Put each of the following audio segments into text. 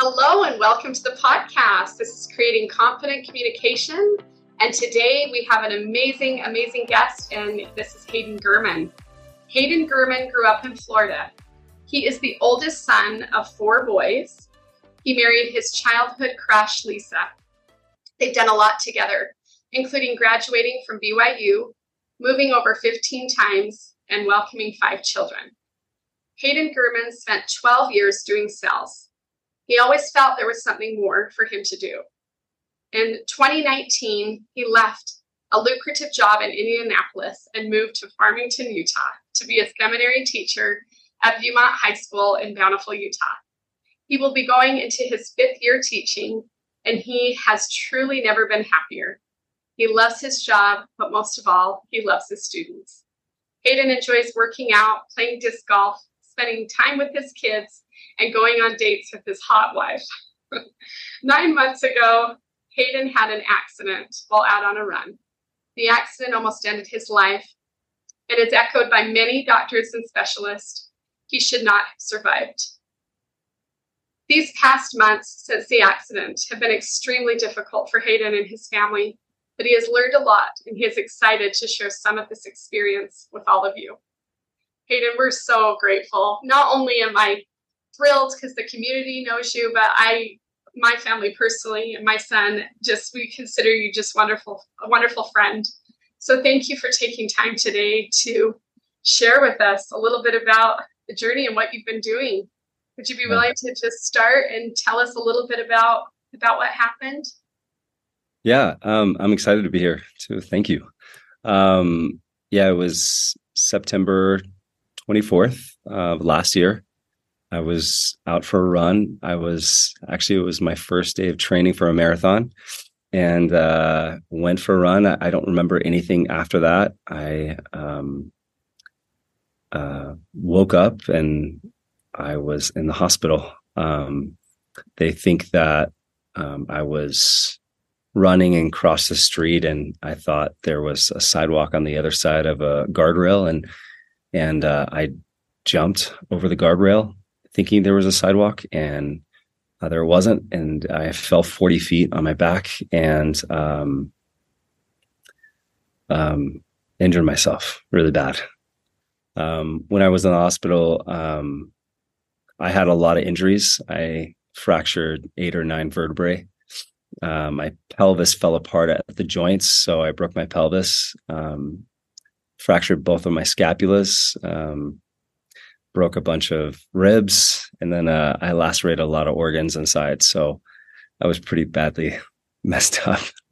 Hello, and welcome to the podcast. This is Creating Confident Communication. And today we have an amazing, amazing guest, and this is Hayden Gurman. Hayden Gurman grew up in Florida. He is the oldest son of four boys. He married his childhood crush, Lisa. They've done a lot together, including graduating from BYU, moving over 15 times, and welcoming five children. Hayden Gurman spent 12 years doing sales. He always felt there was something more for him to do. In 2019, he left a lucrative job in Indianapolis and moved to Farmington, Utah to be a seminary teacher at Viewmont High School in Bountiful, Utah. He will be going into his fifth year teaching, and he has truly never been happier. He loves his job, but most of all, he loves his students. Hayden enjoys working out, playing disc golf, spending time with his kids, and going on dates with his hot wife. Nine months ago, Hayden had an accident while out on a run. The accident almost ended his life, and it's echoed by many doctors and specialists. He should not have survived. These past months since the accident have been extremely difficult for Hayden and his family, but he has learned a lot and he is excited to share some of this experience with all of you. Hayden, we're so grateful. Not only am I thrilled because the community knows you, but I, my family personally, and my son, just we consider you just wonderful, a wonderful friend. So thank you for taking time today to share with us a little bit about the journey and what you've been doing. Would you be willing to just start and tell us a little bit about about what happened? Yeah, um, I'm excited to be here too. Thank you. Um, yeah, it was September 24th of last year. I was out for a run. I was actually, it was my first day of training for a marathon and uh, went for a run. I, I, don't remember anything after that. I um, uh, woke up and I was in the hospital. Um, they think that um, I was running and crossed the street, and I thought there was a sidewalk on the other side of a guardrail, and and uh, I jumped over the guardrail thinking there was a sidewalk and uh, there wasn't and i fell 40 feet on my back and um, um, injured myself really bad. Um, when i was in the hospital um, i had a lot of injuries. I fractured eight or nine vertebrae. Uh, my pelvis fell apart at the joints so i broke my pelvis um, fractured both of my scapulas, um, broke a bunch of ribs, and then uh, I lacerated a lot of organs inside. So I was pretty badly messed up.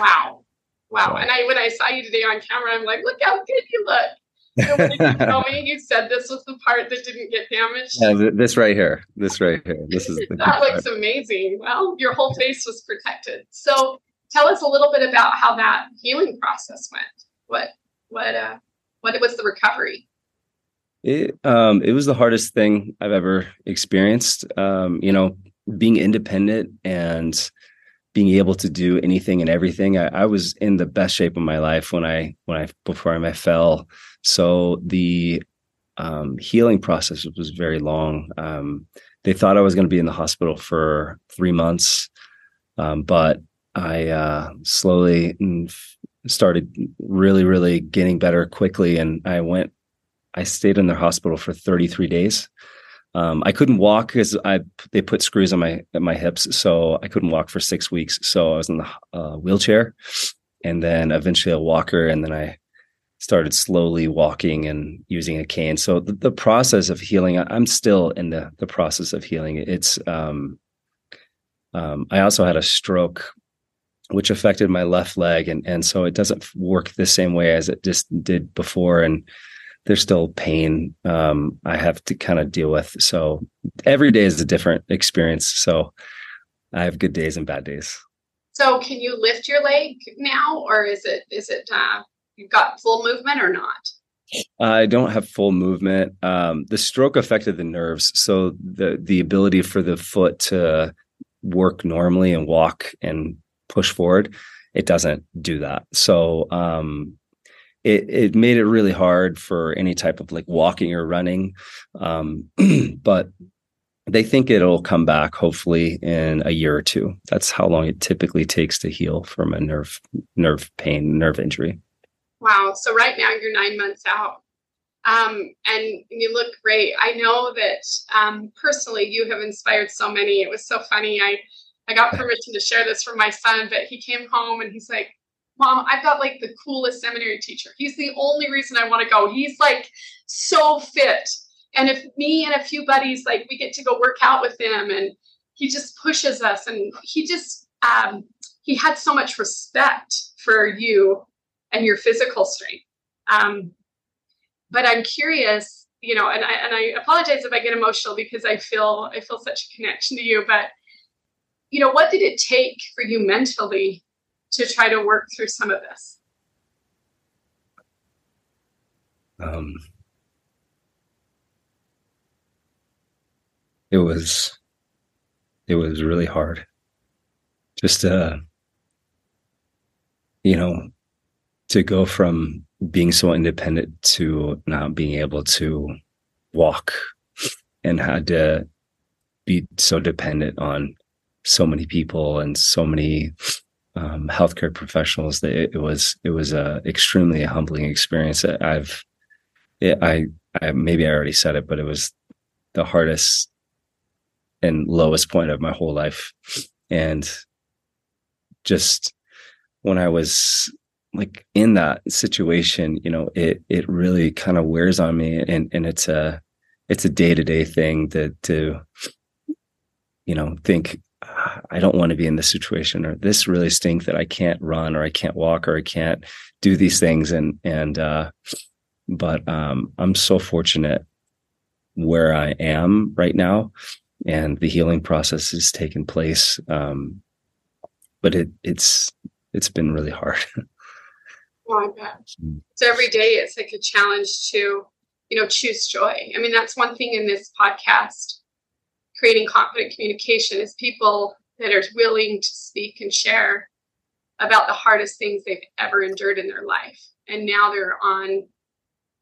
wow. Wow. So, and I when I saw you today on camera, I'm like, look how good you look. And when you tell me you said this was the part that didn't get damaged? Yeah, this right here. This right here. This is the that looks part. amazing. Well, your whole face was protected. So tell us a little bit about how that healing process went. What what uh what was the recovery? It um it was the hardest thing I've ever experienced. Um, you know, being independent and being able to do anything and everything. I, I, was in the best shape of my life when I when I before I fell. So the um, healing process was very long. Um, they thought I was going to be in the hospital for three months, um, but I uh, slowly started really, really getting better quickly. And I went, I stayed in their hospital for 33 days. Um, I couldn't walk because I they put screws on my my hips, so I couldn't walk for six weeks. So I was in the uh, wheelchair, and then eventually a walker, and then I started slowly walking and using a cane. So the, the process of healing, I'm still in the the process of healing. It's um, um, I also had a stroke which affected my left leg and and so it doesn't work the same way as it just did before and there's still pain um, I have to kind of deal with. So every day is a different experience. So I have good days and bad days. So can you lift your leg now, or is it is it uh, you've got full movement or not? I don't have full movement. Um, the stroke affected the nerves, so the the ability for the foot to work normally and walk and push forward it doesn't do that so um, it it made it really hard for any type of like walking or running um, but they think it'll come back hopefully in a year or two. That's how long it typically takes to heal from a nerve nerve pain, nerve injury. Wow. So right now you're nine months out. Um, and you look great. I know that um, personally you have inspired so many. It was so funny. I I got permission to share this from my son, but he came home and he's like, Mom, I've got like the coolest seminary teacher. He's the only reason I want to go. He's like so fit. And if me and a few buddies, like we get to go work out with him and he just pushes us and he just, um, he had so much respect for you and your physical strength. Um, but I'm curious, you know, and I, and I apologize if I get emotional because I feel, I feel such a connection to you, but you know, what did it take for you mentally to try to work through some of this? Um, it was, it was really hard. Just, uh, you know, to go from being so independent to not being able to walk and had to be so dependent on so many people and so many um, healthcare professionals that it, it, was it was a extremely humbling experience. I've it, I I maybe I already said it, but it was the hardest and lowest point of my whole life, and just when I was like in that situation, you know, it it really kind of wears on me, and and it's a it's a day to day thing to to you know think I don't want to be in this situation or this really stinks that I can't run or I can't walk or I can't do these things. And, and, uh, but, um, I'm so fortunate where I am right now and the healing process has taken place. Um, but it, it's, it's been really hard. oh, I bet. So every day it's like a challenge to, you know, choose joy. I mean, that's one thing in this podcast creating confident communication is people that are willing to speak and share about the hardest things they've ever endured in their life. And now they're on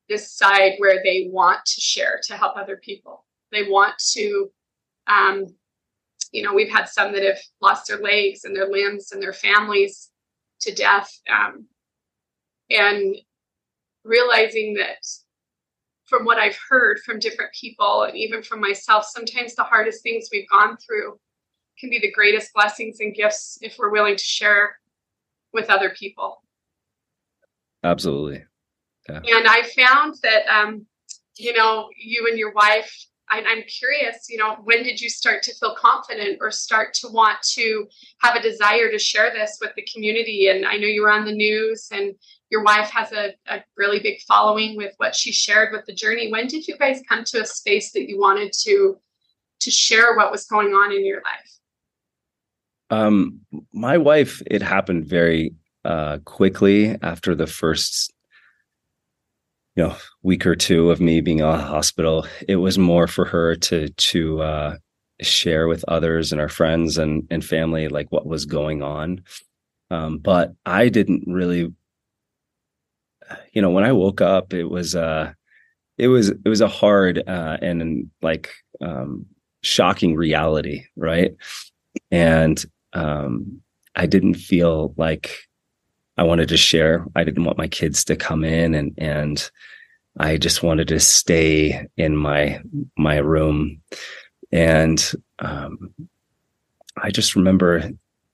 this side where they want to share to help other people. They want to, um, you know, we've had some that have lost their legs and their limbs and their families to death. Um, and realizing that from what I've heard from different people and even from myself, sometimes the hardest things we've gone through can be the greatest blessings and gifts if we're willing to share with other people. Absolutely. Yeah. And I found that, um, you know, you and your wife, I, I'm curious, you know, when did you start to feel confident or start to want to have a desire to share this with the community? And I know you were on the news and your wife has a, a really big following with what she shared with the journey. When did you guys come to a space that you wanted to to share what was going on in your life? Um, my wife, it happened very uh, quickly after the first, you know, week or two of me being in a hospital. It was more for her to to uh, share with others and our friends and and family like what was going on. Um, but I didn't really, you know, when I woke up, it was uh, it was it was a hard uh, and like um, shocking reality, right? And um, I didn't feel like I wanted to share. I didn't want my kids to come in and and I just wanted to stay in my my room. And um, I just remember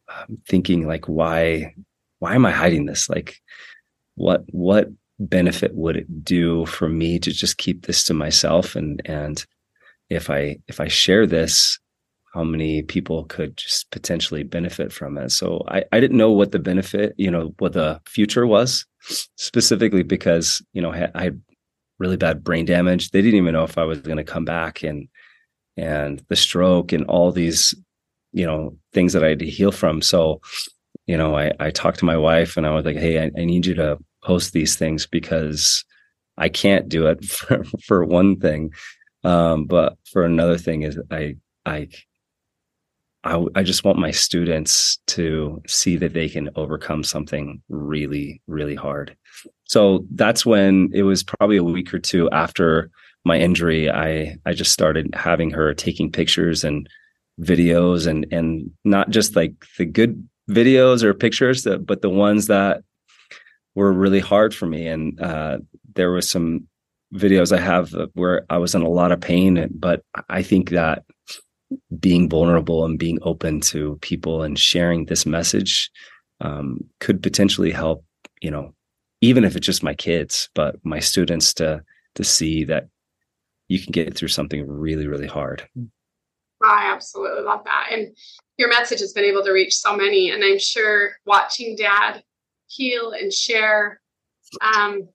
um, thinking like, why why am I hiding this? Like, what what benefit would it do for me to just keep this to myself? And and if I if I share this, how many people could just potentially benefit from it. So I, I didn't know what the benefit, you know, what the future was specifically because, you know, I had really bad brain damage. They didn't even know if I was going to come back and, and the stroke and all these, you know, things that I had to heal from. So, you know, I, I talked to my wife and I was like, Hey, I, I need you to post these things because I can't do it for, for one thing. Um, but for another thing is I, I I, I just want my students to see that they can overcome something really, really hard. So that's when it was probably a week or two after my injury, I I just started having her taking pictures and videos and and not just like the good videos or pictures, that, but the ones that were really hard for me. And uh, there was some videos I have where I was in a lot of pain, but I think that being vulnerable and being open to people and sharing this message um, could potentially help you know even if it's just my kids but my students to to see that you can get through something really really hard i absolutely love that. And your message has been able to reach so many and i'm sure watching dad heal and share um,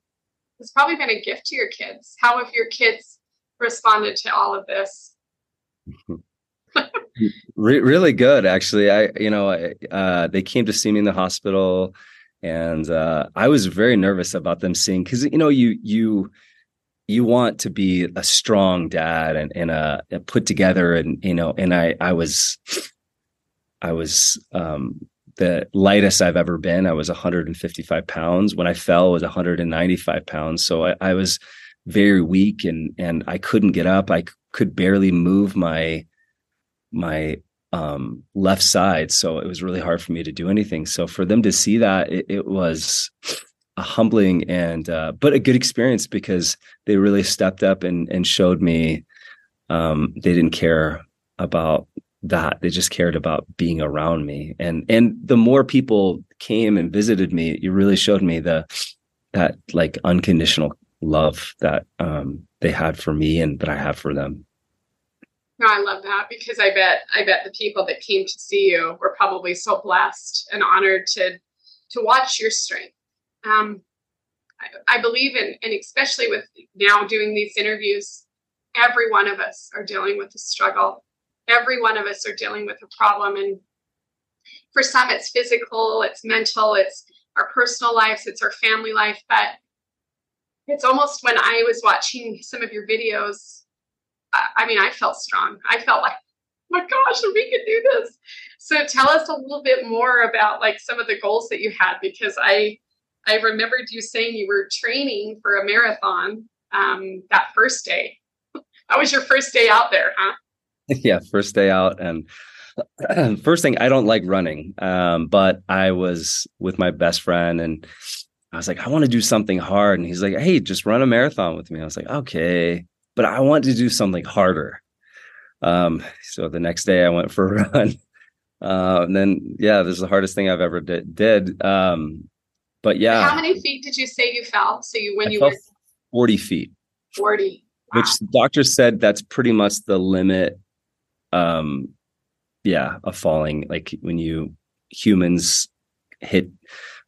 has probably been a gift to your kids. How have your kids responded to all of this? Re- really good, actually. I, you know, uh, they came to see me in the hospital, and uh, I was very nervous about them seeing because you know you you you want to be a strong dad and and a, a put together, and you know, and I I was I was um, the lightest I've ever been. I was 155 pounds. When I fell, I was 195 pounds. So I, I was very weak, and and I couldn't get up. I could barely move my my um, left side. So it was really hard for me to do anything. So for them to see that, it, it was a humbling and uh, but a good experience because they really stepped up and and showed me um, they didn't care about that. They just cared about being around me. And and the more people came and visited me, it really showed me the that like unconditional love that um, they had for me and that I have for them. No, I love that because I bet I bet the people that came to see you were probably so blessed and honored to to watch your strength. Um, I, I believe in, and especially with now doing these interviews, every one of us are dealing with a struggle. Every one of us are dealing with a problem, and for some, it's physical, it's mental, it's our personal lives, it's our family life. But it's almost when I was watching some of your videos I mean, I felt strong. I felt like, oh my gosh, we could do this. So tell us a little bit more about like some of the goals that you had because I I remembered you saying you were training for a marathon um, that first day. that was your first day out there, huh? Yeah, first day out, and first thing I don't like running, um, but I was with my best friend and. I was like, I want to do something hard. And he's like, Hey, just run a marathon with me. I was like, okay but I want to do something harder. Um, so the next day I went for a run. Uh, and then, yeah, this is the hardest thing I've ever did. did. Um, but yeah. How many feet did you say you fell? So you, when I you were 40 feet, 40, wow. which the doctor said that's pretty much the limit. Um, yeah, of falling. Like when you humans hit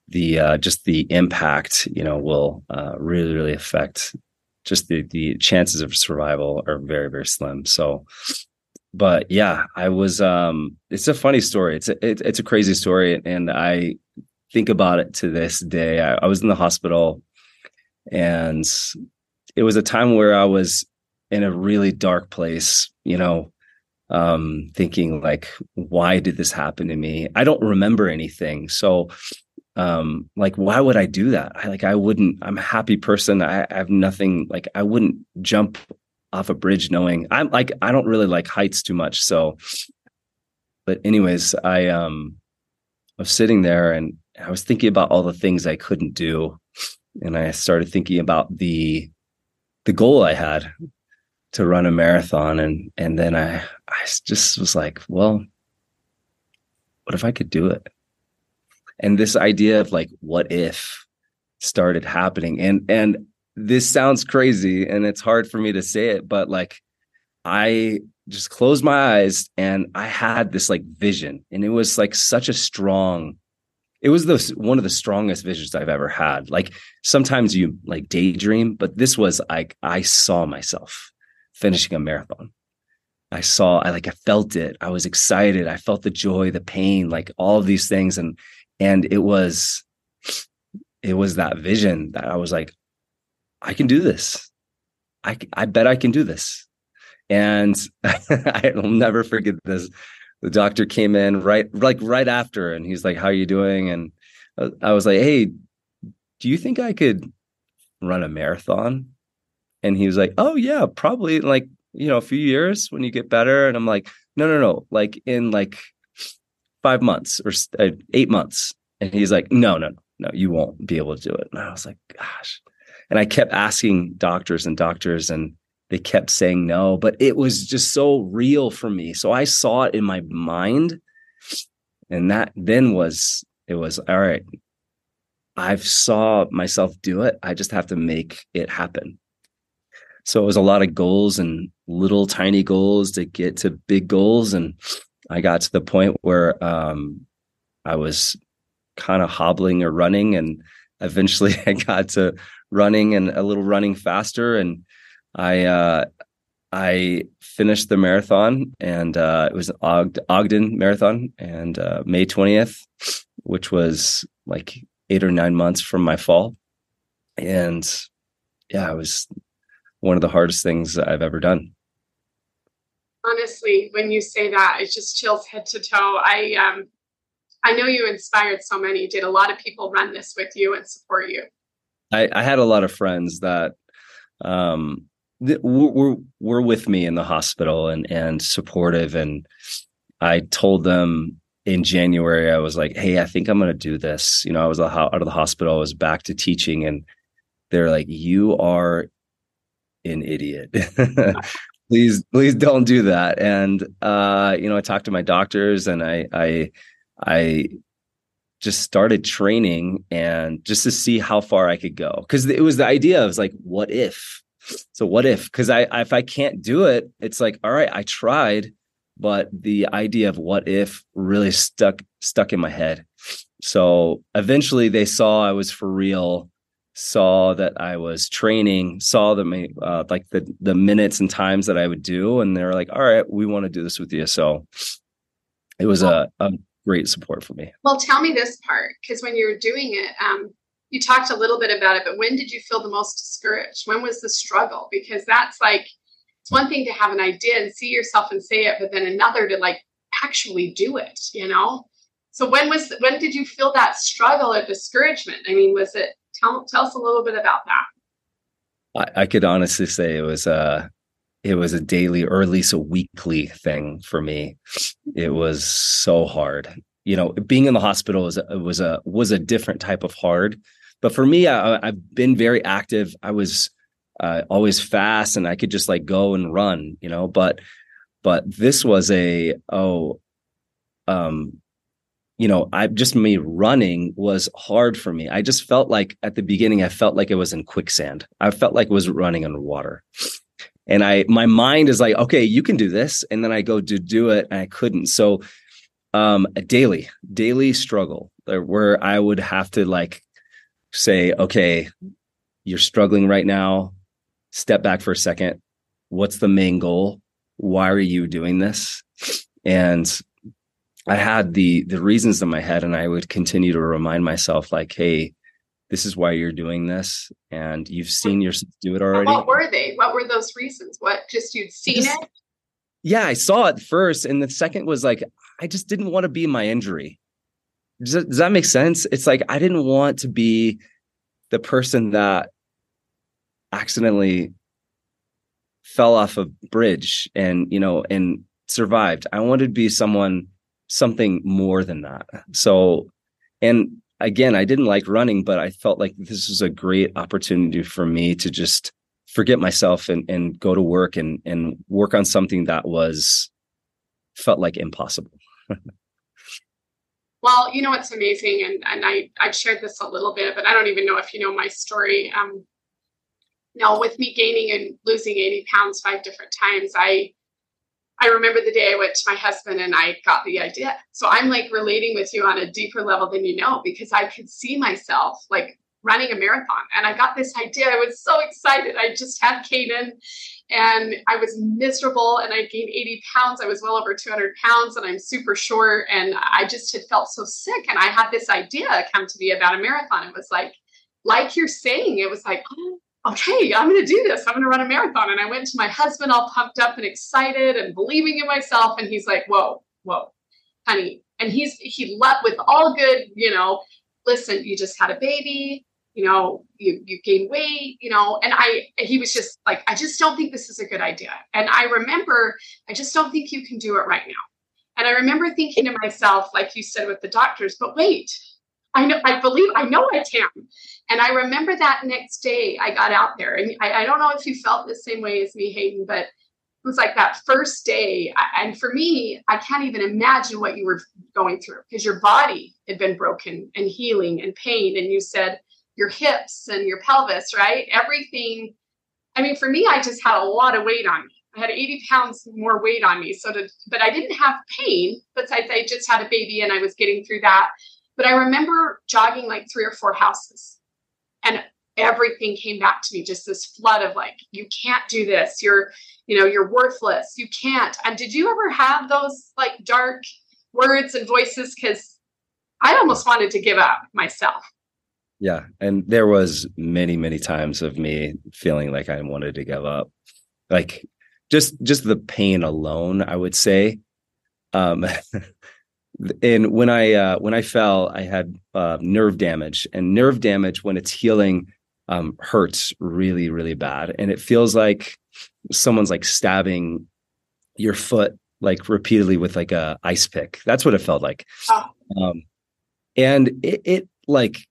the, uh, just the impact, you know, will, uh, really, really affect just the the chances of survival are very very slim. So, but yeah, I was. um It's a funny story. It's a, it, it's a crazy story, and I think about it to this day. I, I was in the hospital, and it was a time where I was in a really dark place. You know, um thinking like why did this happen to me i don't remember anything so um like why would i do that i like i wouldn't i'm a happy person I, I have nothing like i wouldn't jump off a bridge knowing i'm like i don't really like heights too much so but anyways i um I was sitting there and i was thinking about all the things i couldn't do and i started thinking about the the goal i had to run a marathon and and then i i just was like well what if i could do it? And this idea of like what if started happening and and this sounds crazy and it's hard for me to say it but like i just closed my eyes and i had this like vision and it was like such a strong it was the one of the strongest visions i've ever had. Like sometimes you like daydream but this was like i saw myself finishing a marathon. I saw i like i felt it. I was excited. I felt the joy the pain like all of these things. And and it was it was that vision that i was like i can do this. I i bet i can do this. And i'll never forget this the doctor came in right like right after and he's like how are you doing and i was like hey do you think i could run a marathon And he was like, Oh, yeah, probably like, you know, a few years when you get better. And I'm like, No, no, no, like in like five months or uh, eight months. And he's like, No, no, no, you won't be able to do it. And I was like, Gosh. And I kept asking doctors and doctors, and they kept saying no, but it was just so real for me. So I saw it in my mind. And that then was, it was all right. I've saw myself do it. I just have to make it happen. So it was a lot of goals and little tiny goals to get to big goals. And I got to the point where um, I was kind of hobbling or running. And eventually I got to running and a little running faster. And I, uh, I finished the marathon and uh, it was Og- Ogden Marathon and uh, May 20th, which was like eight or nine months from my fall. And yeah, it was one of the hardest things I've ever done. Honestly, when you say that, it just chills head to toe. I um I know you inspired so many. Did a lot of people run this with you and support you? I, I had a lot of friends that um were were with me in the hospital and and supportive and I told them in January, I was like, "Hey, I think I'm going to do this." You know, I was out of the hospital, I was back to teaching, and they're like, "You are an idiot. please, please don't do that." And uh, you know, I talked to my doctors, and I, I, I just started training, and just to see how far I could go, because it was the idea of like, what if? So what if? Because I, if I can't do it, it's like, all right, I tried but the idea of what if really stuck stuck in my head. So eventually they saw I was for real, saw that I was training, saw the uh, like the the minutes and times that I would do, and they were like, "All right, we want to do this with you." So it was a, a great support for me. Well, tell me this part because when you were doing it, um, you talked a little bit about it, but when did you feel the most discouraged? When was the struggle? Because that's like it's one thing to have an idea and see yourself and say it, but then another to like actually do it, you know? So when was when did you feel that struggle or discouragement? I mean, was it tell tell us a little bit about that? I, I could honestly say it was a it was a daily or at least a weekly thing for me. It mm-hmm. was so hard. You know, being in the hospital was a, was a was a different type of hard. But for me, I, I've been very active. I was uh, always fast and I could just like go and run, you know, but, but this was a, oh, um, you know, I just me running was hard for me. I just felt like at the beginning, I felt like it was in quicksand. I felt like it was running underwater. And I, my mind is like, okay, you can do this. And then I go to do it and I couldn't. So, um, a daily, daily struggle where I would have to like say, okay, you're struggling right now step back for a second. What's the main goal? Why are you doing this? And I had the the reasons in my head, and I would continue to remind myself, like, "Hey, this is why you're doing this, and you've seen yourself do it already." What were they? What were those reasons? What just you'd seen just, it? Yeah, I saw it first, and the second was like, I just didn't want to be my injury. Does that, does that make sense? It's like I didn't want to be the person that accidentally fell off a bridge and you know and survived. I wanted to be someone something more than that. So and again i didn't like running but i felt like this was a great opportunity for me to just forget myself and and go to work and and work on something that was felt like impossible well you know what's amazing and and i i shared this a little bit but i don't even know if you know my story. Um now with me gaining and losing 80 pounds five different times i i remember the day i went to my husband and i got the idea. So i'm like relating with you on a deeper level than you know because i could see myself like running a marathon and i got this idea. I was so excited. I just had Caden and i was miserable and i gained 80 pounds i was well over 200 pounds and i'm super short and i just had felt so sick and i had this idea come to me about a marathon it was like like you're saying it was like oh, okay, I'm going to do this. I'm going to run a marathon. And I went to my husband all pumped up and excited and believing in myself. And he's like, whoa, whoa, honey. And he's, he left with all good, you know, listen, you just had a baby. You know, you you gain weight, you know, and I he was just like, I just don't think this is a good idea. And I remember, I just don't think you can do it right now. And I remember thinking to myself, like you said with the doctors, but wait, I know, I believe, I know I can. And I remember that next day I got out there, and I, I don't know if you felt the same way as me, Hayden, but it was like that first day. And for me, I can't even imagine what you were going through because your body had been broken and healing and pain. And you said your hips and your pelvis, right? Everything. I mean, for me, I just had a lot of weight on me. I had 80 pounds more weight on me. So, to, but I didn't have pain. Besides, I just had a baby and I was getting through that. But I remember jogging like three or four houses and everything came back to me just this flood of like you can't do this you're you know you're worthless you can't and did you ever have those like dark words and voices because i almost wanted to give up myself yeah and there was many many times of me feeling like i wanted to give up like just just the pain alone i would say um and when i uh when i fell i had uh nerve damage and nerve damage when it's healing um, hurts really, really bad. And it feels like someone's like stabbing your foot like repeatedly with like a ice pick. That's what it felt like. Oh. Um, and it, it like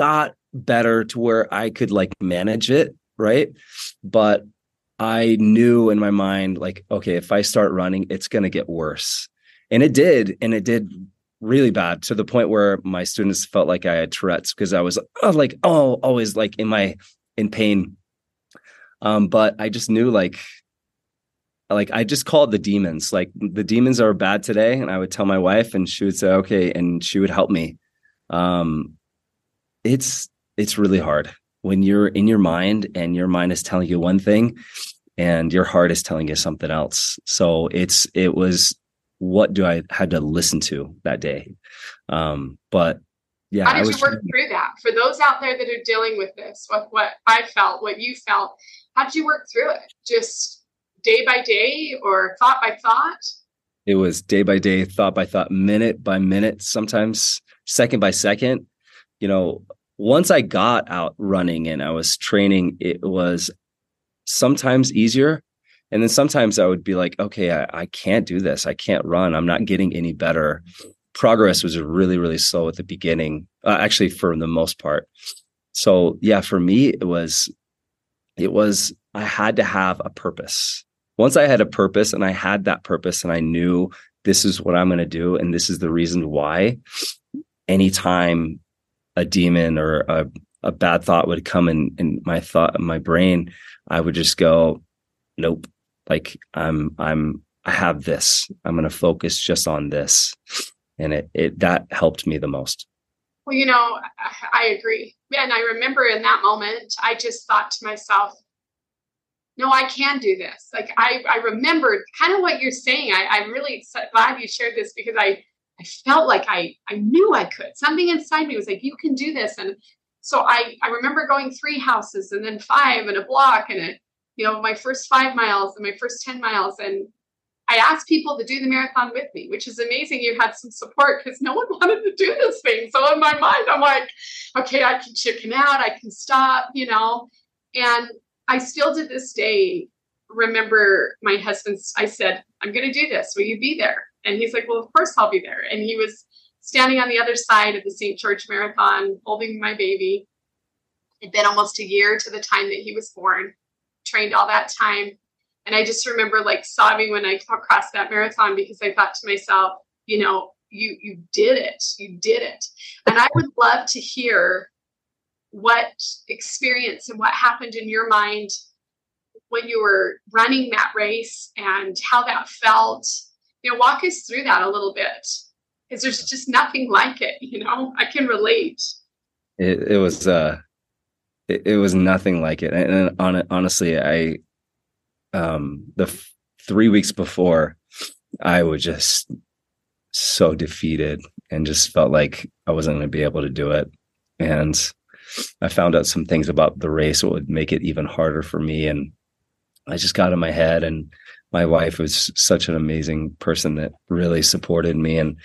got better to where I could like manage it. Right. But I knew in my mind, like, okay, if I start running, it's going to get worse. And it did. And it did really bad to the point where my students felt like I had Tourette's because I was oh, like oh always like in my in pain. Um, but I just knew like like I just called the demons. Like the demons are bad today, and I would tell my wife, and she would say okay, and she would help me. Um, it's it's really hard when you're in your mind and your mind is telling you one thing and your heart is telling you something else so it's it was what do I had to listen to that day? Um, but yeah, how did I was, you work through that? For those out there that are dealing with this, with what I felt, what you felt, how did you work through it? Just day by day or thought by thought? It was day by day, thought by thought, minute by minute, sometimes second by second. You know, once I got out running and I was training, it was sometimes easier and then sometimes I would be like, okay, I, I can't do this. I can't run. I'm not getting any better. Progress was really, really slow at the beginning, uh, actually, for the most part. So, yeah, for me, it was, it was, I had to have a purpose. Once I had a purpose and I had that purpose and I knew this is what I'm going to do and this is the reason why, anytime a demon or a, a bad thought would come in, in my thought, in my brain, I would just go, nope, like i'm i'm i have this. I'm going to focus just on this. And it it that helped me the most. Well you know i agree. And i remember in that moment i just thought to myself no i can do this. Like i i remembered kind of what you're saying. I i'm really glad you shared this because i i felt like i i knew i could something inside me was like you can do this and so i i remember going three houses and then five and a block and a you know, my first five miles and my first 10 miles. And I asked people to do the marathon with me, which is amazing. You had some support because no one wanted to do this thing. So in my mind, I'm like, okay, I can chicken out, I can stop, you know. And I still to this day remember my husband's, I said, I'm going to do this. Will you be there? And he's like, well, of course I'll be there. And he was standing on the other side of the St. George Marathon holding my baby. It'd been almost a year to the time that he was born trained all that time. And I just remember like sobbing when I crossed that marathon because I thought to myself, you know, you you did it. You did it. And I would love to hear what experience and what happened in your mind when you were running that race and how that felt. You know, walk us through that a little bit because there's just nothing like it. You know, I can relate. It, it was uh it, it was nothing like it. And, and on, honestly, I um the f- three weeks before, I was just so defeated and just felt like I wasn't going to be able to do it. And I found out some things about the race that would make it even harder for me. And I just got in my head. And my wife was such an amazing person that really supported me and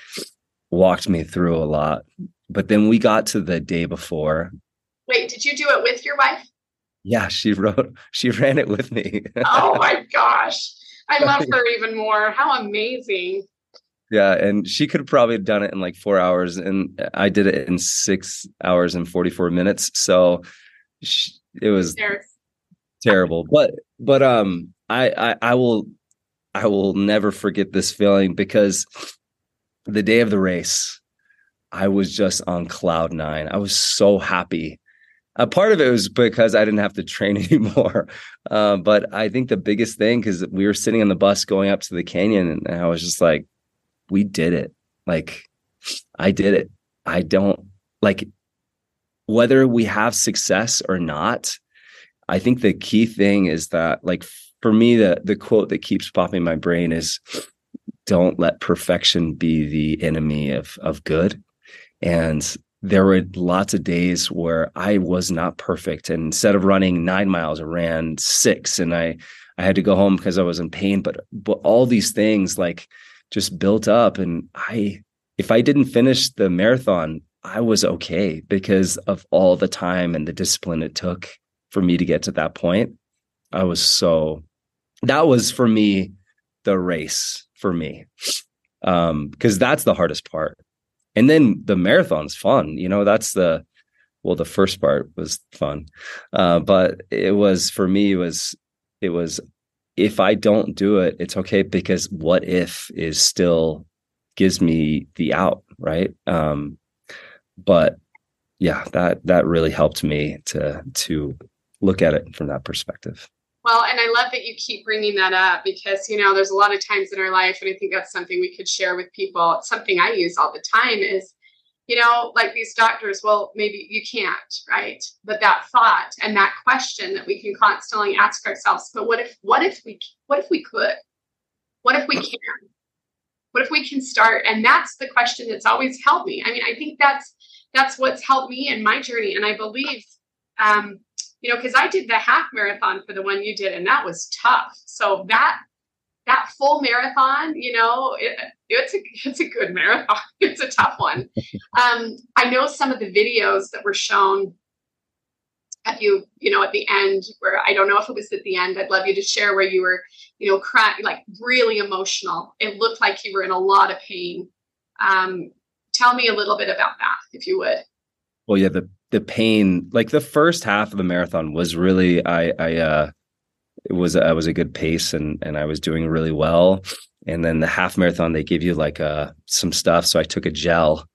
walked me through a lot. But then we got to the day before Wait, did you do it with your wife? Yeah, she wrote, she ran it with me. oh my gosh. I love her even more. How amazing. Yeah, and she could have probably done it in like four hours, and I did it in six hours and forty four minutes. So she, it was terrible. But but um, I, I I will I will never forget this feeling because the day of the race, I was just on cloud nine. I was so happy. A part of it was because I didn't have to train anymore. Uh, but I think the biggest thing, because we were sitting on the bus going up to the canyon, and I was just like, we did it. Like, I did it. I don't like whether we have success or not. I think the key thing is that, like, for me, the the quote that keeps popping in my brain is, "Don't let perfection be the enemy of of good." And there were lots of days where I was not perfect. And instead of running nine miles, I ran six, and I I had to go home because I was in pain. But but all these things like just built up, and I if I didn't finish the marathon, I was okay because of all the time and the discipline it took for me to get to that point. I was so that was for me the race for me. Um, because that's the hardest part. And then the marathon's fun you know that's the well the first part was fun. Uh, but it was for me it was it was if i don't do it it's okay because what if is still gives me the out right? Um but yeah that that really helped me to to look at it from that perspective well, and I love that you keep bringing that up because, you know, there's a lot of times in our life, and I think that's something we could share with people. Something I use all the time is, you know, like these doctors, well, maybe you can't, right? But that thought and that question that we can constantly ask ourselves, but what if, what if we, what if we could? What if we can? What if we can start? And that's the question that's always helped me. I mean, I think that's, that's what's helped me in my journey. And I believe, um, you know, because I did the half marathon for the one you did, and that was tough. So that that full marathon, you know, it, it's a it's a good marathon. It's a tough one. Um, I know some of the videos that were shown at you, you know, at the end, where I don't know if it was at the end. I'd love you to share where you were, you know, crying, like really emotional. It looked like you were in a lot of pain. Um, tell me a little bit about that, if you would. Well, yeah, the the pain like the first half of the marathon was really i i uh it was i was a good pace and and i was doing really well and then the half marathon they give you like uh some stuff so i took a gel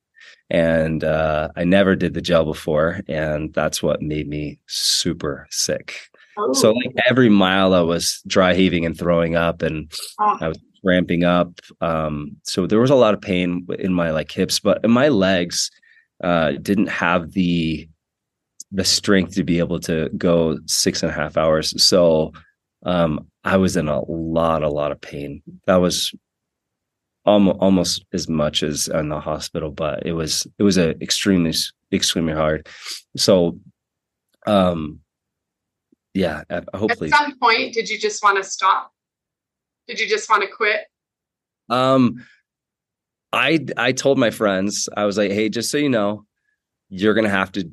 and uh i never did the gel before and that's what made me super sick oh. so like every mile i was dry heaving and throwing up and oh. i was ramping up um so there was a lot of pain in my like hips but in my legs uh, didn't have the the strength to be able to go six and a half hours. So um, I was in a lot, a lot of pain. That was almost almost as much as in the hospital, but it was it was a extremely extremely hard. So, um, yeah, hopefully. At some point, did you just want to stop? Did you just want to quit? Um, I I told my friends I was like, hey, just so you know, you're gonna have to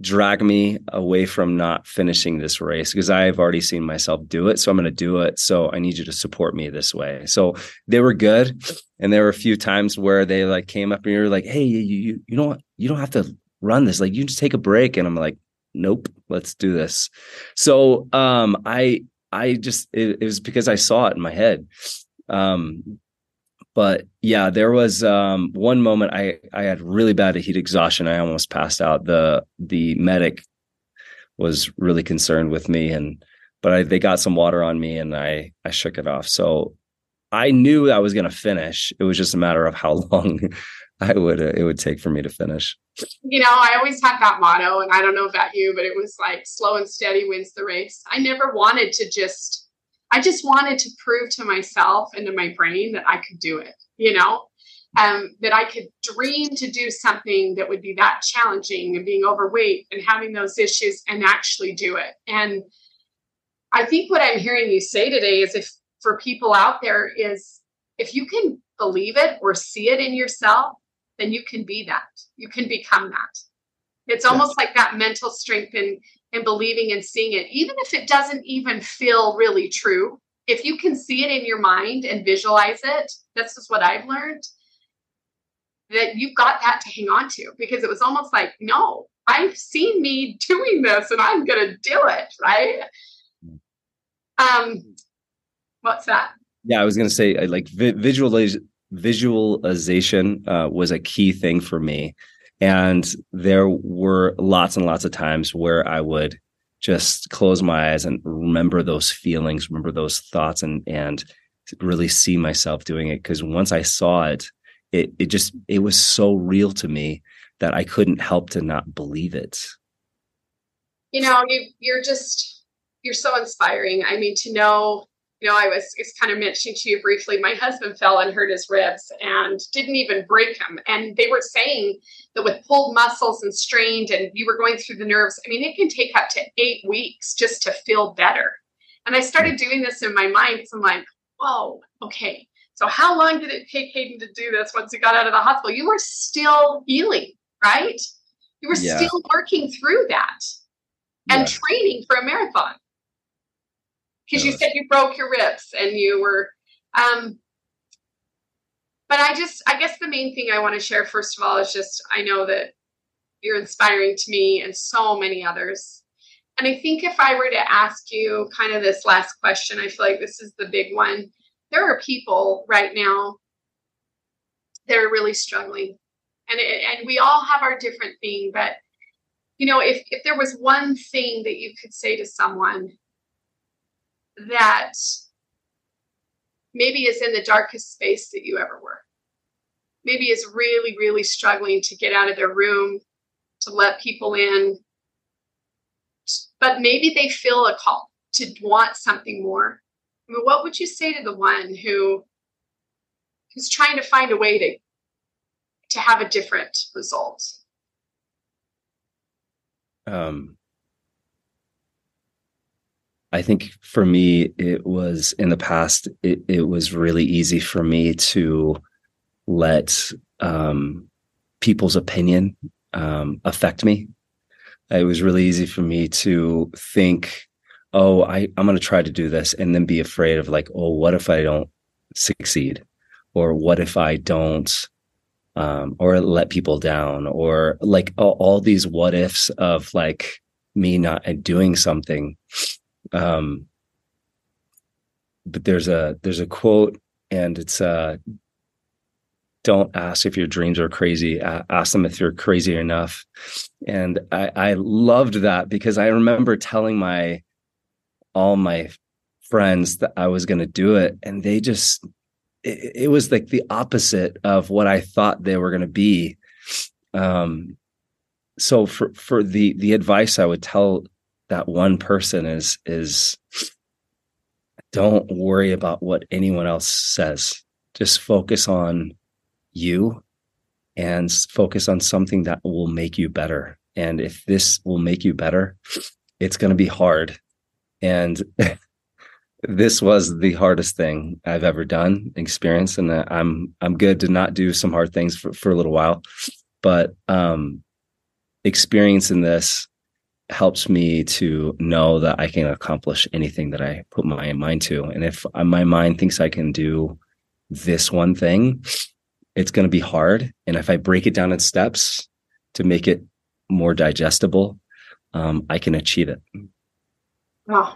drag me away from not finishing this race because I've already seen myself do it. So I'm going to do it. So I need you to support me this way. So they were good. And there were a few times where they like came up and you were like, Hey, you, you, you don't, you don't have to run this. Like you just take a break. And I'm like, nope, let's do this. So, um, I, I just, it, it was because I saw it in my head. Um, but yeah, there was um, one moment I I had really bad heat exhaustion. I almost passed out. The the medic was really concerned with me, and but I, they got some water on me, and I I shook it off. So I knew I was going to finish. It was just a matter of how long I would uh, it would take for me to finish. You know, I always had that motto, and I don't know about you, but it was like slow and steady wins the race. I never wanted to just I just wanted to prove to myself and to my brain that I could do it, you know, um, that I could dream to do something that would be that challenging and being overweight and having those issues and actually do it. And I think what I'm hearing you say today is if for people out there is if you can believe it or see it in yourself, then you can be that. You can become that. It's almost like that mental strength and and believing and seeing it, even if it doesn't even feel really true. If you can see it in your mind and visualize it, this is what I've learned. That you've got that to hang on to because it was almost like, no, I've seen me doing this and I'm going to do it, right? Um, what's that? Yeah, I was going to say like vi- visualiz- visualization uh, was a key thing for me. And there were lots and lots of times where I would just close my eyes and remember those feelings, remember those thoughts and and really see myself doing it. Cause once I saw it, it it just it was so real to me that I couldn't help to not believe it. You know, you you're just you're so inspiring. I mean, to know you know, I was, just kind of mentioning to you briefly, my husband fell and hurt his ribs and didn't even break them. And they were saying that with pulled muscles and strained and you were going through the nerves, I mean, it can take up to eight weeks just to feel better. And I started doing this in my mind because I'm like, whoa, okay. So how long did it take Hayden to do this once he got out of the hospital? You were still healing, right? You were yeah. still working through that and yeah. training for a marathon because you said you broke your ribs and you were um but i just i guess the main thing i want to share first of all is just i know that you're inspiring to me and so many others. And i think if i were to ask you kind of this last question i feel like this is the big one. There are people right now that are really struggling. And it, and we all have our different thing but you know if if there was one thing that you could say to someone that maybe is in the darkest space that you ever were. Maybe is really, really struggling to get out of their room, to let people in. But maybe they feel a call to want something more. I mean, what would you say to the one who who's trying to find a way to to have a different result? Um, I think for me, it was in the past, it, it was really easy for me to let um, people's opinion um, affect me. It was really easy for me to think, oh, I, I'm going to try to do this and then be afraid of like, oh, what if I don't succeed? Or what if I don't, um, or let people down? Or like all, all these what ifs of like me not doing something um, but there's a there's a quote, and it's uh, don't ask if your dreams are crazy. Ask them if you're crazy enough. And I, I loved that because I remember telling my all my friends that I was going to do it, and they just it, it, was like the opposite of what I thought they were going to be. Um, so for for the the advice I would tell that one person is is don't worry about what anyone else says. Just focus on you and focus on something that will make you better. And if this will make you better it's going to be hard. And this was the hardest thing i've ever done experience and i'm i'm good to not do some hard things for, for a little while. But um experiencing this helps me to know that I can accomplish anything that I put my mind to. And if my mind thinks I can do this one thing, it's going to be hard. And if I break it down in steps to make it more digestible, um, I can achieve it. Oh,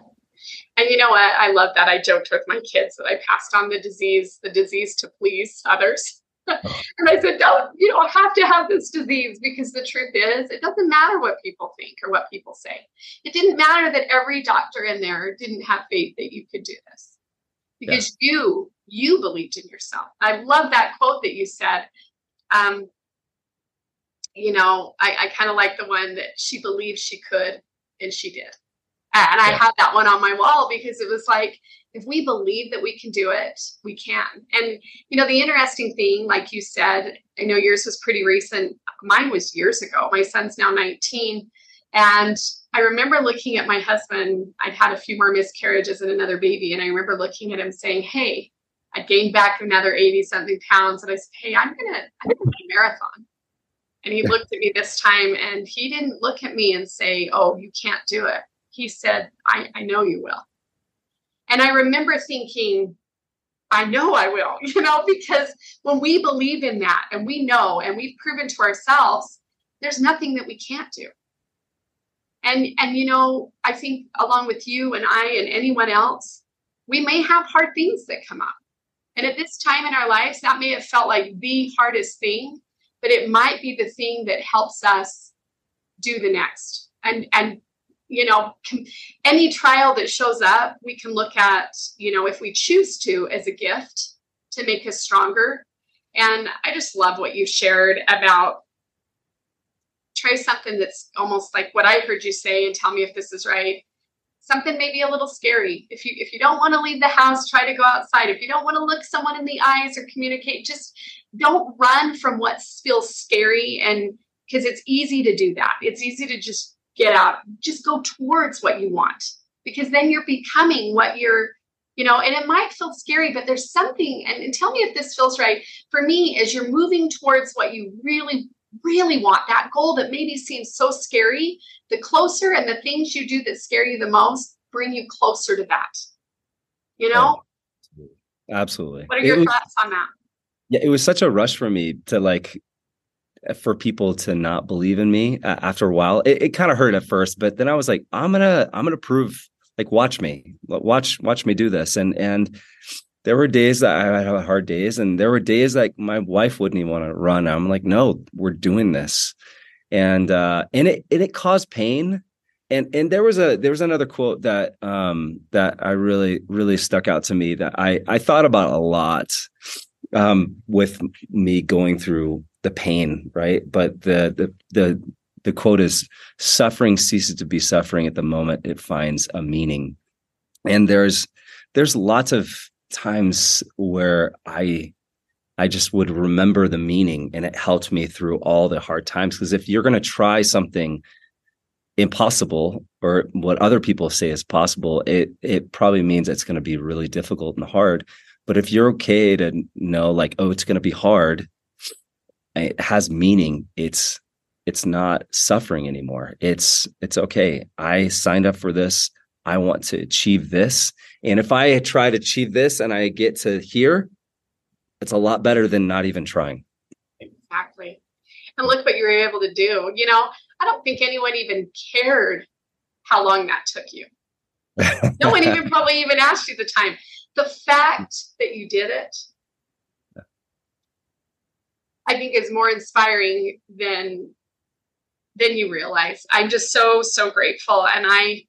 and you know what? I love that. I joked with my kids that I passed on the disease, the disease to please others. and I said, don't, you don't have to have this disease because the truth is, it doesn't matter what people think or what people say. It didn't matter that every doctor in there didn't have faith that you could do this because yeah. you, you believed in yourself. I love that quote that you said. Um, you know, I, I kind of like the one that she believed she could and she did. And I had that one on my wall because it was like, if we believe that we can do it, we can. And, you know, the interesting thing, like you said, I know yours was pretty recent. Mine was years ago. My son's now 19. And I remember looking at my husband. I'd had a few more miscarriages and another baby. And I remember looking at him saying, Hey, I gained back another 80 something pounds. And I said, Hey, I'm going to, I'm run a marathon. And he looked at me this time and he didn't look at me and say, Oh, you can't do it. He said, I, I know you will. And I remember thinking, I know I will, you know, because when we believe in that and we know and we've proven to ourselves, there's nothing that we can't do. And and you know, I think along with you and I and anyone else, we may have hard things that come up. And at this time in our lives, that may have felt like the hardest thing, but it might be the thing that helps us do the next. And and you know, any trial that shows up, we can look at, you know, if we choose to as a gift to make us stronger. And I just love what you shared about try something that's almost like what I heard you say and tell me if this is right. Something maybe a little scary. If you if you don't want to leave the house, try to go outside. If you don't want to look someone in the eyes or communicate, just don't run from what feels scary and because it's easy to do that. It's easy to just get out. Just go towards what you want because then you're becoming what you're you know and it might feel scary but there's something and, and, tell me if this feels right for me as you're moving towards what you really really want that goal that maybe seems so scary the closer and the things you do that scare you the most bring you closer to that. You know? Absolutely. What are your was, thoughts on that? Yeah it was such a rush for me to like for people to not believe in me uh, after a while. It, it kind of hurt at first but then i was like i'm gonna i'm gonna prove like watch me watch watch me do this. And and there were days that i had hard days and there were days like my wife wouldn't even want to run. I'm like no we're doing this. And uh and it and it caused pain. And and there was a there was another quote that um that i really really stuck out to me that i i thought about a lot um with me going through the pain, right? But the the the the quote is suffering ceases to be suffering at the moment it finds a meaning. And there's there's lots of times where I I just would remember the meaning and it helped me through all the hard times. Because if you're going to try something impossible or what other people say is possible, it it probably means it's going to be really difficult and hard. But if you're okay to know, like, oh, it's going to be hard, it has meaning. It's it's not suffering anymore. It's it's okay. I signed up for this. I want to achieve this. And if i try to achieve this and i get to here it's a lot better than not even trying. Exactly. And look what you were able to do. You know i don't think anyone even cared how long that took you. No one even probably even asked you the time. The fact that you did it I think is more inspiring than than you realize. I'm just so so grateful, and I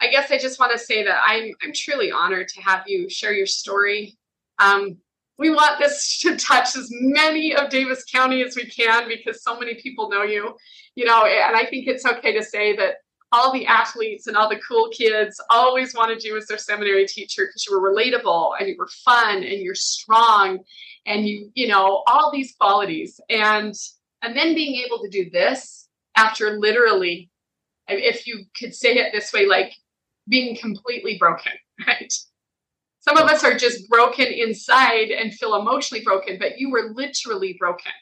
I guess I just want to say that I'm I'm truly honored to have you share your story. Um, we want this to touch as many of Davis County as we can because so many people know you, you know, and I think it's okay to say that all the athletes and all the cool kids always wanted you as their seminary teacher because you were relatable and you were fun and you're strong and you you know all these qualities. And and then being able to do this after literally if you could say it this way like being completely broken right? Some of us are just broken inside and feel emotionally broken but you were literally broken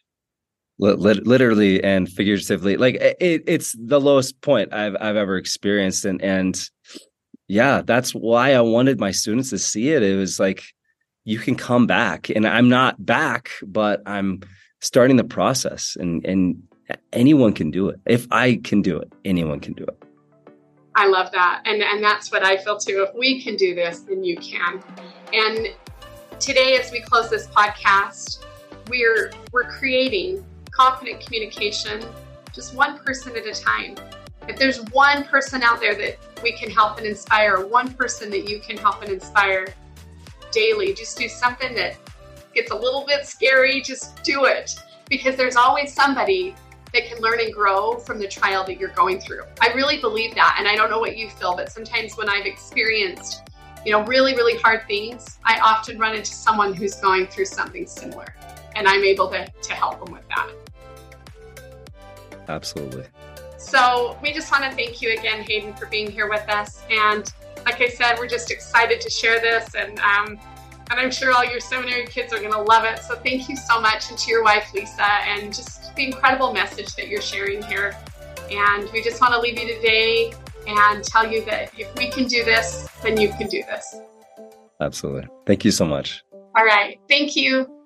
literally and figuratively like it, it's the lowest point i've i've ever experienced and and yeah that's why i wanted my students to see it. It was like you can come back and i'm not back but i'm starting the process and and anyone can do it. If i can do it anyone can do it. I love that and and that's what i feel too. If we can do this then you can. And today as we close this podcast we're we're creating confident communication just one person at a time. If there's one person out there that we can help and inspire, one person that you can help and inspire daily, just do something that gets a little bit scary, just do it because there's always somebody that can learn and grow from the trial that you're going through. I really believe that. And I don't know what you feel, but sometimes when I've experienced, you know, really, really hard things, I often run into someone who's going through something similar and I'm able to, to help them with that. Absolutely. So we just want to thank you again, Hayden, for being here with us. And like I said, we're just excited to share this and um, and I'm sure all your seminary kids are going to love it. So thank you so much, and to your wife Lisa, and just just the incredible message that you're sharing here. And we just want to leave you today and tell you that if we can do this, then you can do this. Absolutely. Thank you so much. All right. Thank you.